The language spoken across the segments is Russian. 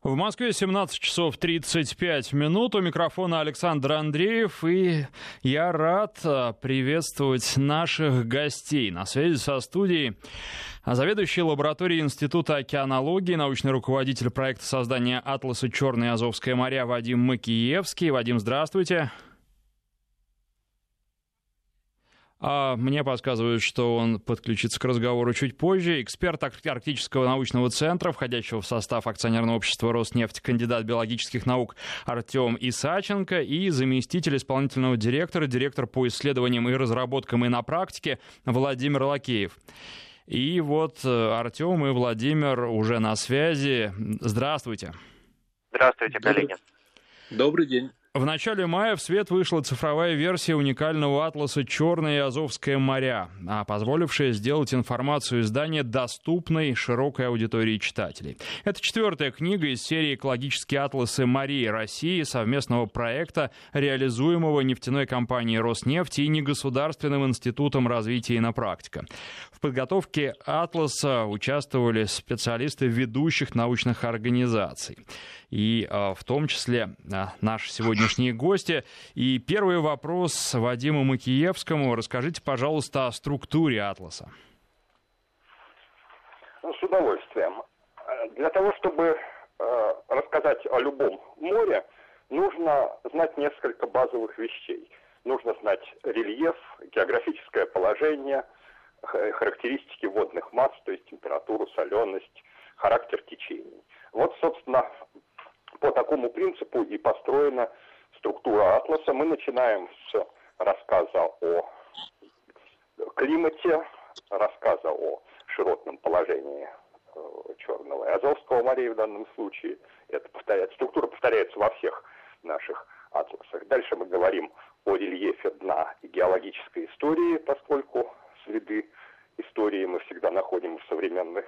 В Москве 17 часов 35 минут. У микрофона Александр Андреев. И я рад а, приветствовать наших гостей. На связи со студией заведующий лабораторией Института океанологии, научный руководитель проекта создания «Атласа Черное и Азовское моря» Вадим Макиевский. Вадим, здравствуйте. А мне подсказывают, что он подключится к разговору чуть позже. Эксперт Арктического научного центра, входящего в состав акционерного общества «Роснефть», кандидат биологических наук Артем Исаченко и заместитель исполнительного директора, директор по исследованиям и разработкам и на практике Владимир Лакеев. И вот э, Артем и Владимир уже на связи. Здравствуйте. Здравствуйте, коллеги. Добрый день. В начале мая в свет вышла цифровая версия уникального атласа «Черное и Азовское моря», а позволившая сделать информацию издания доступной широкой аудитории читателей. Это четвертая книга из серии «Экологические атласы морей России» совместного проекта, реализуемого нефтяной компанией «Роснефть» и негосударственным институтом развития и на практика. В подготовке атласа участвовали специалисты ведущих научных организаций и а, в том числе а, наши сегодняшние гости. И первый вопрос Вадиму Макиевскому. Расскажите, пожалуйста, о структуре атласа. Ну, с удовольствием. Для того, чтобы э, рассказать о любом море, нужно знать несколько базовых вещей. Нужно знать рельеф, географическое положение, характеристики водных масс, то есть температуру, соленость, характер течений. Вот, собственно, по такому принципу и построена структура атласа. Мы начинаем с рассказа о климате, рассказа о широтном положении э, Черного и Азовского морей в данном случае. Это повторяется, структура повторяется во всех наших атласах. Дальше мы говорим о рельефе дна и геологической истории, поскольку следы истории мы всегда находим в современных,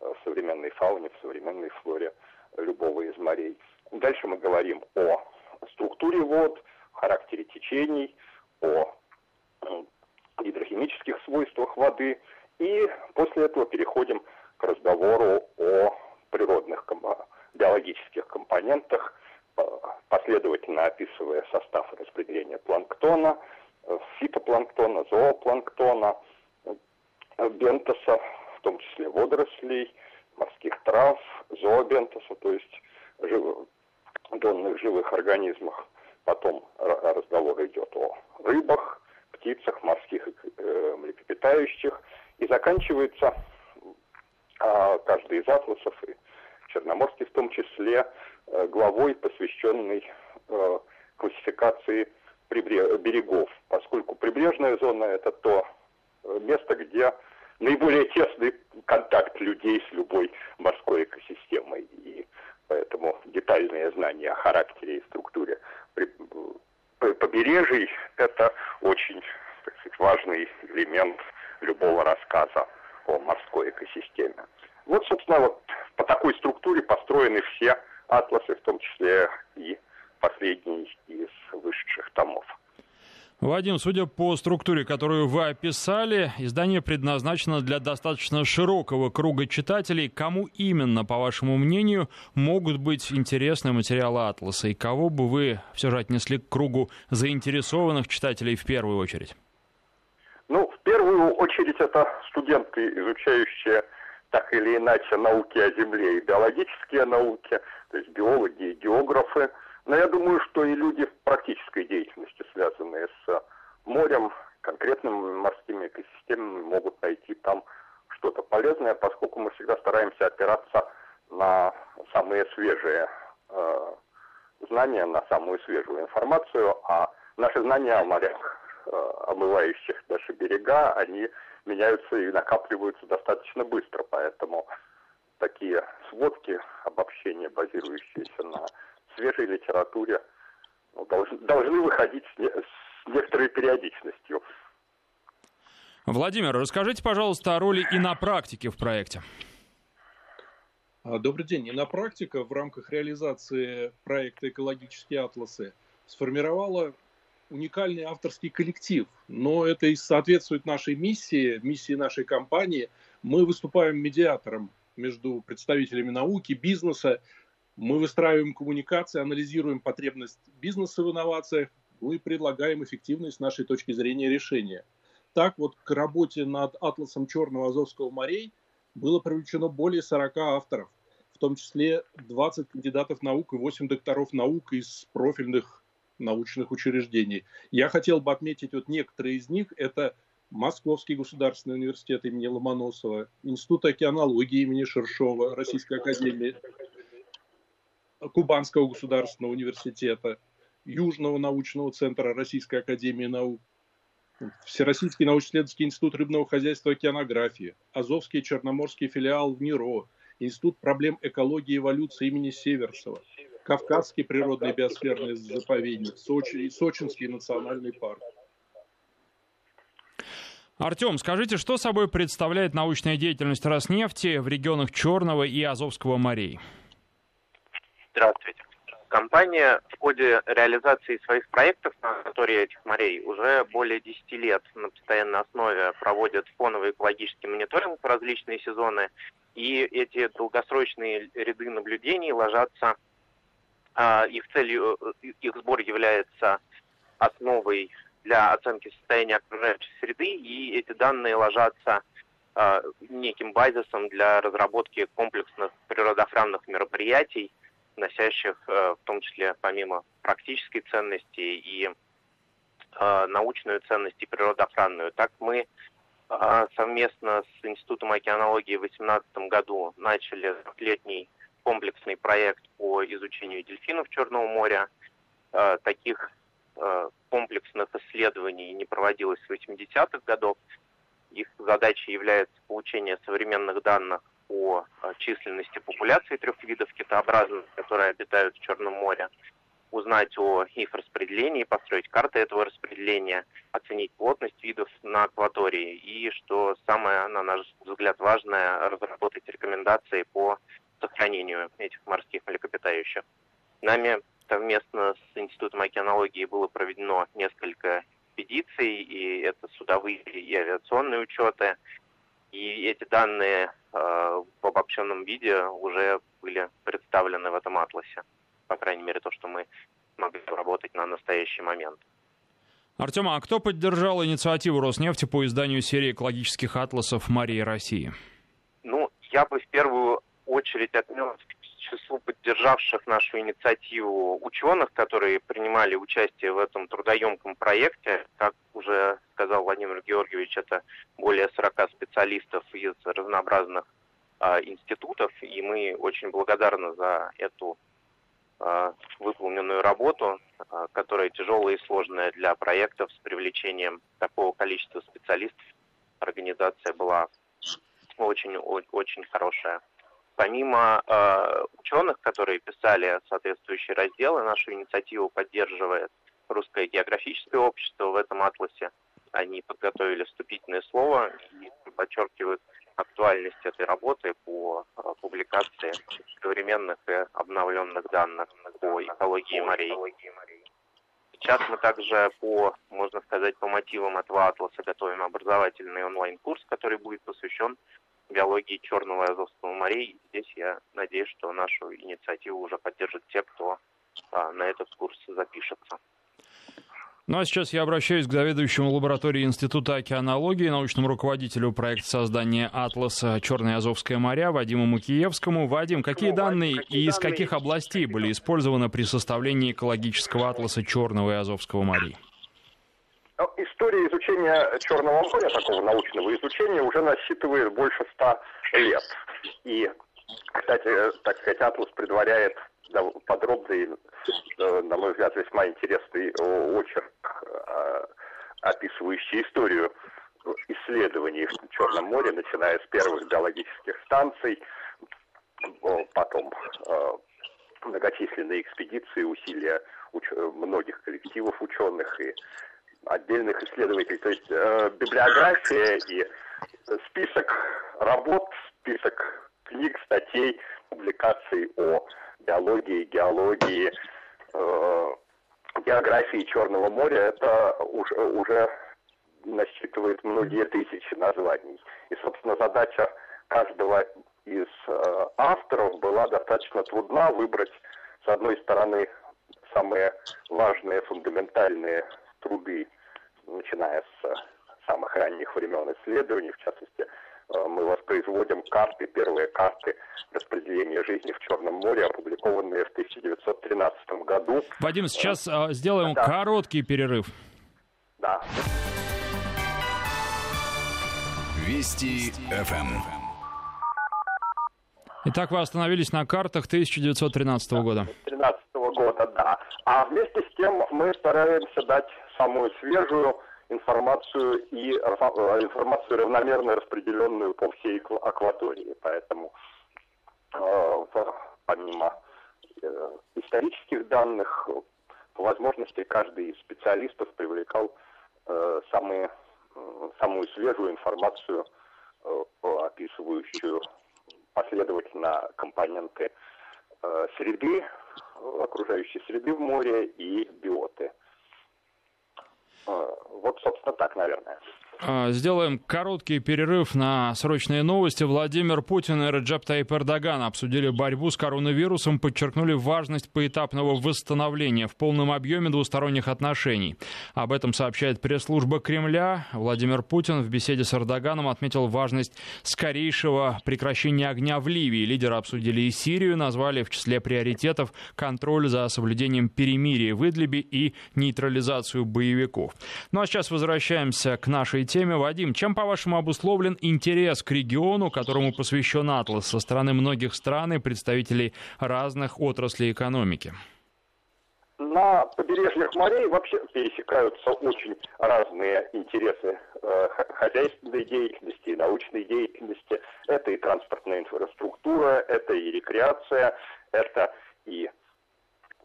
э, в современной фауне, в современной флоре любого из морей. Дальше мы говорим о структуре вод, характере течений, о гидрохимических свойствах воды. И после этого переходим к разговору о природных биологических компонентах, последовательно описывая состав распределения планктона, фитопланктона, зоопланктона, бентоса, в том числе водорослей, морских трав, зообентоса, то есть. Донных живых организмах. Потом разговор идет о рыбах, птицах, морских э, млекопитающих. И заканчивается э, каждый из атласов, и Черноморский в том числе, э, главой, посвященной э, классификации берегов, поскольку прибрежная зона – это то э, место, где наиболее тесный контакт людей с любой морской экосистемой. И поэтому детальные знания о характере и структуре побережий – это очень сказать, важный элемент любого рассказа о морской экосистеме. Вот, собственно, вот по такой структуре построены все атласы, в том числе и последний из вышедших томов. Вадим, судя по структуре, которую вы описали, издание предназначено для достаточно широкого круга читателей. Кому именно, по вашему мнению, могут быть интересны материалы «Атласа» и кого бы вы все же отнесли к кругу заинтересованных читателей в первую очередь? Ну, в первую очередь это студенты, изучающие так или иначе науки о Земле и биологические науки, то есть биологи и географы – но я думаю, что и люди в практической деятельности, связанные с морем, конкретными морскими экосистемами, могут найти там что-то полезное, поскольку мы всегда стараемся опираться на самые свежие э, знания, на самую свежую информацию, а наши знания о морях, э, омывающих наши берега, они меняются и накапливаются достаточно быстро, поэтому такие сводки, обобщения, базирующиеся на свежей литературе ну, должны, должны выходить с, не, с некоторой периодичностью. Владимир, расскажите, пожалуйста, о роли и на практике в проекте. А, добрый день. И на практика в рамках реализации проекта «Экологические атласы» сформировала уникальный авторский коллектив. Но это и соответствует нашей миссии, миссии нашей компании. Мы выступаем медиатором между представителями науки, бизнеса Мы выстраиваем коммуникации, анализируем потребность бизнеса в инновациях, мы предлагаем эффективные с нашей точки зрения решения. Так вот, к работе над атласом Черного Азовского морей было привлечено более 40 авторов, в том числе 20 кандидатов наук и 8 докторов наук из профильных научных учреждений. Я хотел бы отметить вот некоторые из них. Это Московский государственный университет имени Ломоносова, Институт океанологии имени Шершова, Российская академия, Кубанского государственного университета, Южного научного центра Российской академии наук, Всероссийский научно-исследовательский институт рыбного хозяйства и океанографии, Азовский черноморский филиал в НИРО, Институт проблем экологии и эволюции имени Северцева, Кавказский природный биосферный заповедник, Сочи, Сочинский национальный парк. Артем, скажите, что собой представляет научная деятельность Роснефти в регионах Черного и Азовского морей? Здравствуйте. Компания в ходе реализации своих проектов на территории этих морей уже более 10 лет на постоянной основе проводит фоновый экологический мониторинг в различные сезоны, и эти долгосрочные ряды наблюдений ложатся, а, их целью, э, их сбор является основой для оценки состояния окружающей среды, и эти данные ложатся а, неким базисом для разработки комплексных природоохранных мероприятий, носящих э, в том числе помимо практической ценности и э, научную ценность и природоохранную. Так мы э, совместно с Институтом океанологии в 2018 году начали летний комплексный проект по изучению дельфинов Черного моря. Таких комплексных исследований не проводилось с 80-х годов. Их задачей является получение современных данных по э, численности популяции трех видов китообразных, которые обитают в Черном море, узнать о их распределении, построить карты этого распределения, оценить плотность видов на акватории и, что самое, на наш взгляд, важное, разработать рекомендации по сохранению этих морских млекопитающих. Нами совместно с Институтом океанологии было проведено несколько экспедиций, и это судовые и авиационные учеты, и эти данные э, в обобщенном виде уже были представлены в этом атласе. По крайней мере, то, что мы могли работать на настоящий момент. Артем, а кто поддержал инициативу Роснефти по изданию серии экологических атласов Марии России? Ну, я бы в первую очередь отнес числу поддержавших нашу инициативу ученых, которые принимали участие в этом трудоемком проекте. Как уже сказал Владимир Георгиевич, это более 40 специалистов из разнообразных а, институтов, и мы очень благодарны за эту а, выполненную работу, а, которая тяжелая и сложная для проектов с привлечением такого количества специалистов. Организация была очень, очень хорошая. Помимо э, ученых, которые писали соответствующие разделы, нашу инициативу поддерживает Русское географическое общество в этом атласе. Они подготовили вступительное слово и подчеркивают актуальность этой работы по э, публикации современных и обновленных данных по экологии морей. Сейчас мы также по, можно сказать, по мотивам этого атласа готовим образовательный онлайн-курс, который будет посвящен биологии Черного и Азовского морей. Здесь я надеюсь, что нашу инициативу уже поддержат те, кто а, на этот курс запишется. Ну а сейчас я обращаюсь к заведующему лаборатории Института океанологии, научному руководителю проекта создания «Атласа. Черное Азовское моря» Вадиму Мукиевскому. Вадим, какие данные и из каких областей были использованы при составлении экологического атласа Черного и Азовского морей? Ну, история изучения Черного моря, такого научного изучения, уже насчитывает больше ста лет. И, кстати, так сказать, Атлас предваряет подробный, э, на мой взгляд, весьма интересный очерк, э, описывающий историю исследований в Черном море, начиная с первых биологических станций, потом э, многочисленные экспедиции, усилия многих коллективов ученых и отдельных исследователей. То есть э, библиография и список работ, список книг, статей, публикаций о биологии, геологии, э, географии Черного моря, это уже, уже насчитывает многие тысячи названий. И, собственно, задача каждого из э, авторов была достаточно трудна выбрать, с одной стороны, самые важные, фундаментальные труды, начиная с самых ранних времен исследований, в частности, э, мы воспроизводим карты, первые карты распределения жизни в Черном море, опубликованные в 1913 году. Вадим, сейчас э, сделаем да. короткий перерыв. Да. Вести ФМ. Итак, вы остановились на картах 1913 года. 1913 года, да. А вместе с тем мы стараемся дать самую свежую информацию и э, информацию равномерно распределенную по всей акватории. Поэтому э, помимо э, исторических данных, по возможности каждый из специалистов привлекал самые, самую свежую информацию, описывающую последовательно компоненты среды, окружающей среды в море и биоты – вот, собственно, так, наверное. А, сделаем короткий перерыв на срочные новости. Владимир Путин и Раджаб Таип Эрдоган обсудили борьбу с коронавирусом, подчеркнули важность поэтапного восстановления в полном объеме двусторонних отношений. Об этом сообщает пресс-служба Кремля. Владимир Путин в беседе с Эрдоганом отметил важность скорейшего прекращения огня в Ливии. Лидеры обсудили и Сирию, назвали в числе приоритетов контроль за соблюдением перемирия в Идлибе и нейтрализацию боевиков. Ну а сейчас возвращаемся к нашей теме. Вадим, чем, по-вашему, обусловлен интерес к региону, которому посвящен Атлас со стороны многих стран и представителей разных отраслей экономики? На побережьях морей вообще пересекаются очень разные интересы э, хозяйственной деятельности и научной деятельности. Это и транспортная инфраструктура, это и рекреация, это и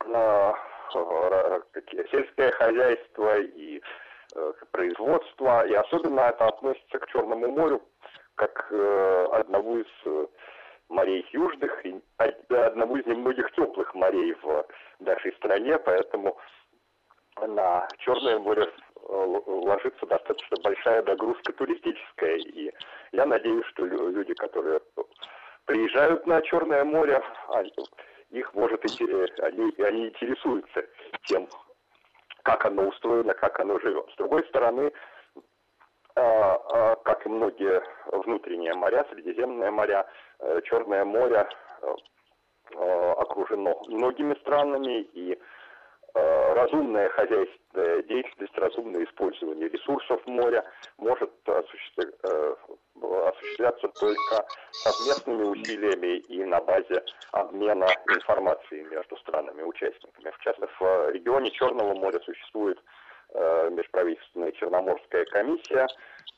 э, сельское хозяйство, и Э, производства, и особенно это относится к Черному морю, как э, одному из э, морей южных, и одному из немногих теплых морей в нашей стране, поэтому на Черное море ложится достаточно большая нагрузка туристическая, и я надеюсь, что люди, которые приезжают на Черное море, их может они, они интересуются тем, как оно устроено, как оно живет. С другой стороны, а, а, как и многие внутренние моря, Средиземное моря, э, Черное море э, э, окружено многими странами, и разумная хозяйственная деятельность, разумное использование ресурсов моря может осуществляться только совместными усилиями и на базе обмена информацией между странами-участниками. В частности, в регионе Черного моря существует э, межправительственная Черноморская комиссия,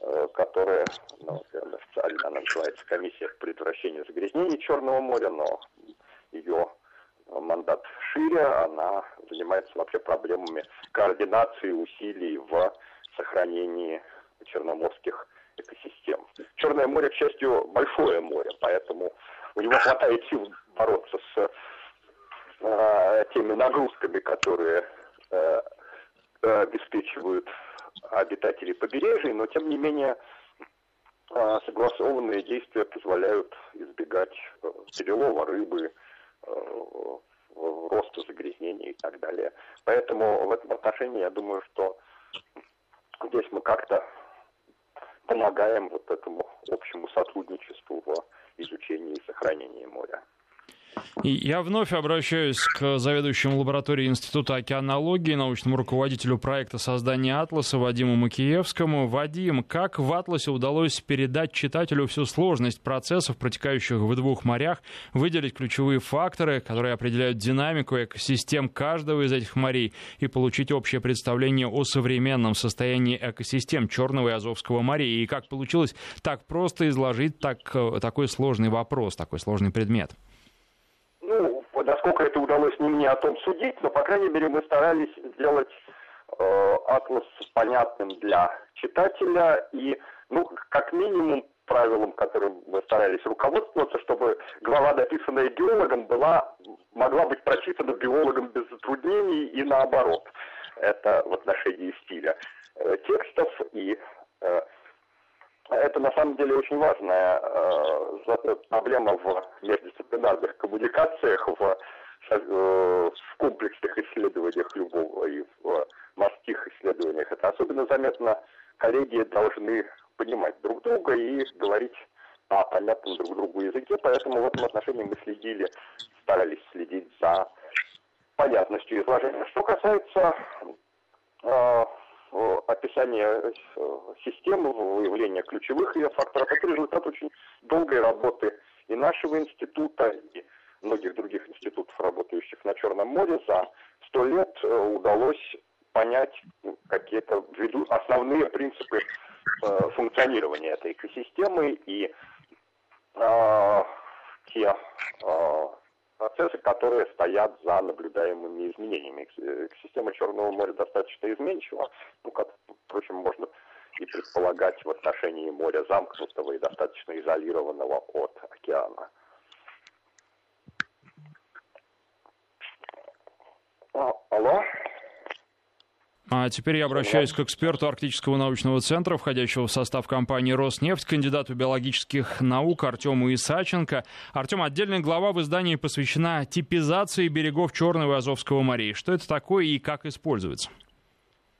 э, которая, ну, официально она называется комиссия по предотвращению загрязнений Черного моря, но ее мандат шире, она занимается вообще проблемами координации усилий в сохранении черноморских экосистем. Черное море, к счастью, большое море, поэтому у него хватает сил бороться с э, теми нагрузками, которые э, обеспечивают обитателей побережья, но тем не менее э, согласованные действия позволяют избегать э, перелова рыбы, э, роста загрязнений и так далее. Поэтому в этом отношении я думаю, что здесь мы как-то помогаем вот этому общему сотрудничеству в изучении и сохранении моря. Я вновь обращаюсь к заведующему лабораторией Института океанологии, научному руководителю проекта создания «Атласа» Вадиму Макиевскому. Вадим, как в «Атласе» удалось передать читателю всю сложность процессов, протекающих в двух морях, выделить ключевые факторы, которые определяют динамику экосистем каждого из этих морей и получить общее представление о современном состоянии экосистем Черного и Азовского морей? И как получилось так просто изложить так, э, такой сложный вопрос, такой сложный предмет? Ну, насколько это удалось не мне о том судить, но, по крайней мере, мы старались сделать э, атлас понятным для читателя и, ну, как минимум, правилам, которым мы старались руководствоваться, чтобы глава, написанная геологом, была, могла быть прочитана биологом без затруднений и наоборот. Это в отношении стиля э, текстов и э, это на самом деле очень важная э, проблема в междисциплинарных коммуникациях, в, э, в комплексных исследованиях любого и в морских исследованиях. Это особенно заметно. Коллеги должны понимать друг друга и говорить на понятном друг другу языке, поэтому в этом отношении мы следили, старались следить за понятностью изложения. Что касается э, описания э, системы, выявления ключевых ее факторов, это результат очень долгой работы и нашего института, и многих других институтов, работающих на Черном море. За сто лет э, удалось понять какие-то основные принципы э, функционирования этой экосистемы и э, те э, процессы, которые стоят за наблюдаемыми изменениями. Экосистема Черного моря достаточно изменчива, ну, как, впрочем, можно и предполагать в отношении моря замкнутого и достаточно изолированного от океана. А, алло? А теперь я обращаюсь к эксперту Арктического научного центра, входящего в состав компании «Роснефть», кандидату биологических наук Артему Исаченко. Артем, отдельная глава в издании посвящена типизации берегов Черного и Азовского морей. Что это такое и как используется?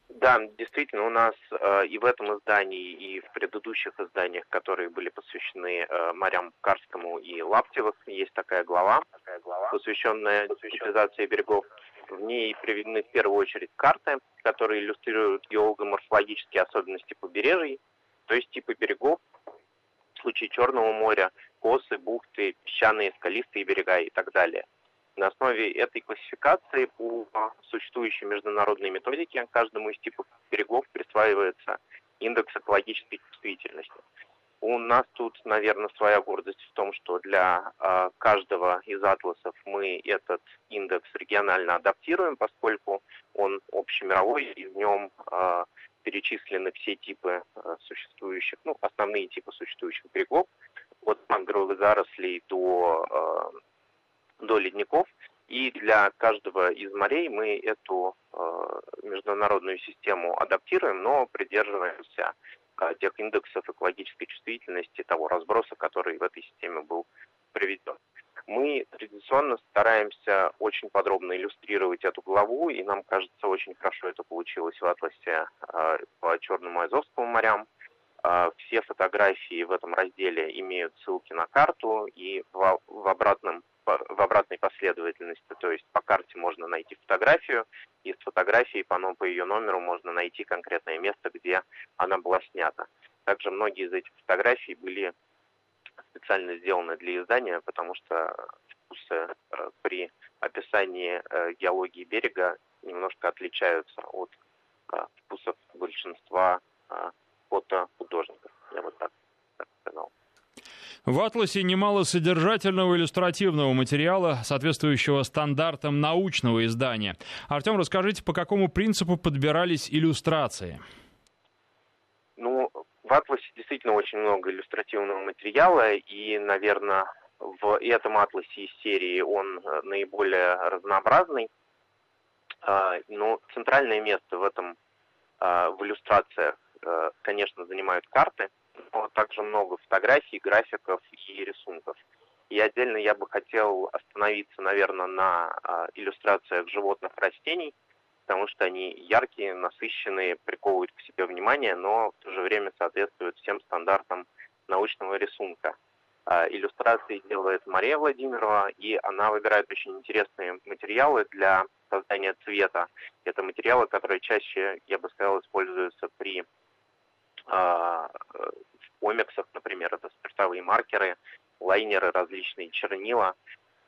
Да, действительно, у нас э, и в этом издании, и в предыдущих изданиях, которые были посвящены э, морям Карскому и Лаптевых, есть такая глава, такая глава посвященная типизации берегов в ней приведены в первую очередь карты, которые иллюстрируют геолого-морфологические особенности побережий, то есть типы берегов, в случае Черного моря, косы, бухты, песчаные, скалистые берега и так далее. На основе этой классификации по существующей международной методике каждому из типов берегов присваивается индекс экологической чувствительности. У нас тут, наверное, своя гордость в том, что для э, каждого из атласов мы этот индекс регионально адаптируем, поскольку он общемировой, и в нем э, перечислены все типы э, существующих, ну, основные типы существующих берегов, от мангровых зарослей до, э, до ледников. И для каждого из морей мы эту э, международную систему адаптируем, но придерживаемся тех индексов экологической чувствительности, того разброса, который в этой системе был приведен. Мы традиционно стараемся очень подробно иллюстрировать эту главу, и нам кажется, очень хорошо это получилось в атласе э, по Черному и Азовскому морям. Э, все фотографии в этом разделе имеют ссылки на карту, и в обратном в обратной последовательности. То есть по карте можно найти фотографию, и с фотографией по, по ее номеру можно найти конкретное место, где она была снята. Также многие из этих фотографий были специально сделаны для издания, потому что вкусы э, при описании э, геологии берега немножко отличаются от э, вкусов большинства фотохудожников. Я вот так, так сказал. В «Атласе» немало содержательного иллюстративного материала, соответствующего стандартам научного издания. Артем, расскажите, по какому принципу подбирались иллюстрации? Ну, в «Атласе» действительно очень много иллюстративного материала, и, наверное, в этом «Атласе» из серии он э, наиболее разнообразный. А, но центральное место в этом, а, в иллюстрациях, э, конечно, занимают карты – также много фотографий, графиков и рисунков. И отдельно я бы хотел остановиться, наверное, на а, иллюстрациях животных растений, потому что они яркие, насыщенные, приковывают к себе внимание, но в то же время соответствуют всем стандартам научного рисунка. А, иллюстрации делает Мария Владимирова, и она выбирает очень интересные материалы для создания цвета. Это материалы, которые чаще, я бы сказал, используются при в комиксах, например, это спиртовые маркеры, лайнеры, различные чернила.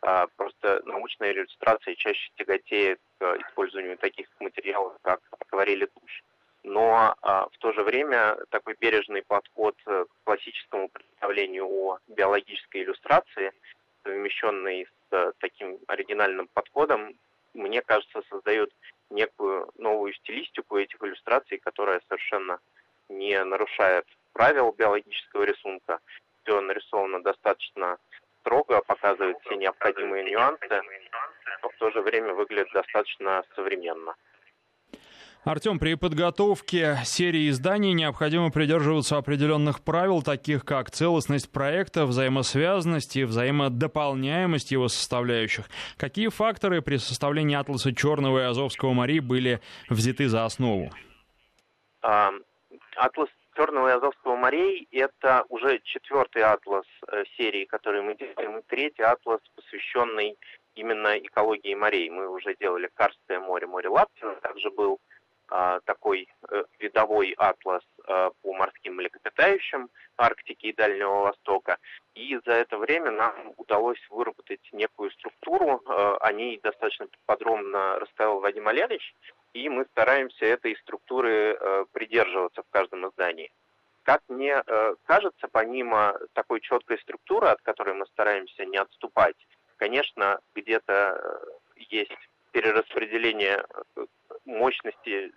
А, просто научная иллюстрация чаще тяготеет к использованию таких материалов, как акварель и тушь. Но а, в то же время такой бережный подход к классическому представлению о биологической иллюстрации, совмещенный с таким оригинальным подходом, мне кажется, создает некую новую стилистику этих иллюстраций, которая совершенно не нарушает правил биологического рисунка. Все нарисовано достаточно строго, показывает все необходимые нюансы, но в то же время выглядит достаточно современно. Артем, при подготовке серии изданий необходимо придерживаться определенных правил, таких как целостность проекта, взаимосвязанность и взаимодополняемость его составляющих. Какие факторы при составлении атласа Черного и Азовского морей были взяты за основу? Атлас Черного и Азовского морей – это уже четвертый атлас э, серии, который мы делаем, и третий атлас, посвященный именно экологии морей. Мы уже делали Карское море, море Лаптина, также был а, такой э, видовой атлас э, по морским млекопитающим Арктики и Дальнего Востока. И за это время нам удалось выработать некую структуру. Э, о ней достаточно подробно рассказал Вадим Олегович. И мы стараемся этой структуры придерживаться в каждом издании. Как мне кажется, помимо такой четкой структуры, от которой мы стараемся не отступать, конечно, где-то есть перераспределение мощности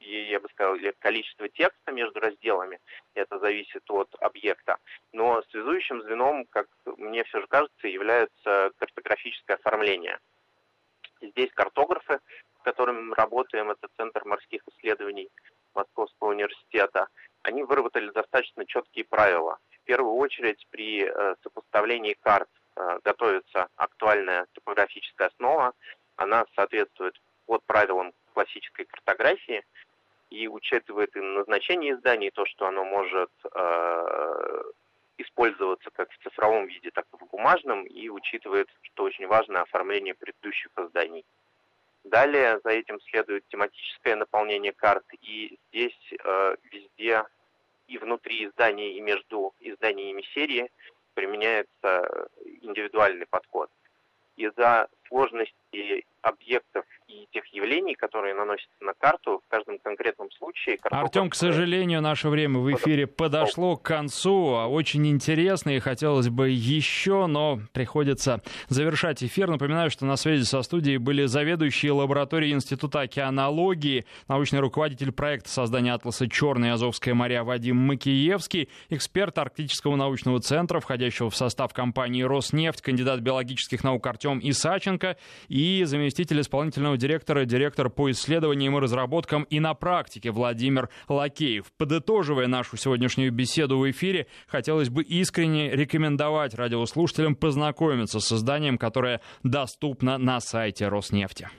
и, я бы сказал, или количество текста между разделами, это зависит от объекта. Но связующим звеном, как мне все же кажется, является картографическое оформление. Здесь картографы, которыми мы работаем, это Центр морских исследований Московского университета, они выработали достаточно четкие правила. В первую очередь при э, сопоставлении карт э, готовится актуальная топографическая основа, она соответствует под правилам классической картографии и учитывает и назначение издания, и то, что оно может э, использоваться как в цифровом виде, так и в бумажном, и учитывает, что очень важно, оформление предыдущих изданий. Далее за этим следует тематическое наполнение карт, и здесь э, везде и внутри издания, и между изданиями серии применяется индивидуальный подход. Из-за сложности объектов и тех явлений, которые наносятся на карту в каждом конкретном случае. Артем, к сожалению, наше время в эфире подошло к концу. Очень интересно и хотелось бы еще, но приходится завершать эфир. Напоминаю, что на связи со студией были заведующие лаборатории Института океанологии, научный руководитель проекта создания атласа «Черное Азовское моря» Вадим Макиевский, эксперт Арктического научного центра, входящего в состав компании «Роснефть», кандидат биологических наук Артем Исаченко и заместитель исполнительного директора, директор по исследованиям и разработкам и на практике Владимир Лакеев. Подытоживая нашу сегодняшнюю беседу в эфире, хотелось бы искренне рекомендовать радиослушателям познакомиться с изданием, которое доступно на сайте Роснефти.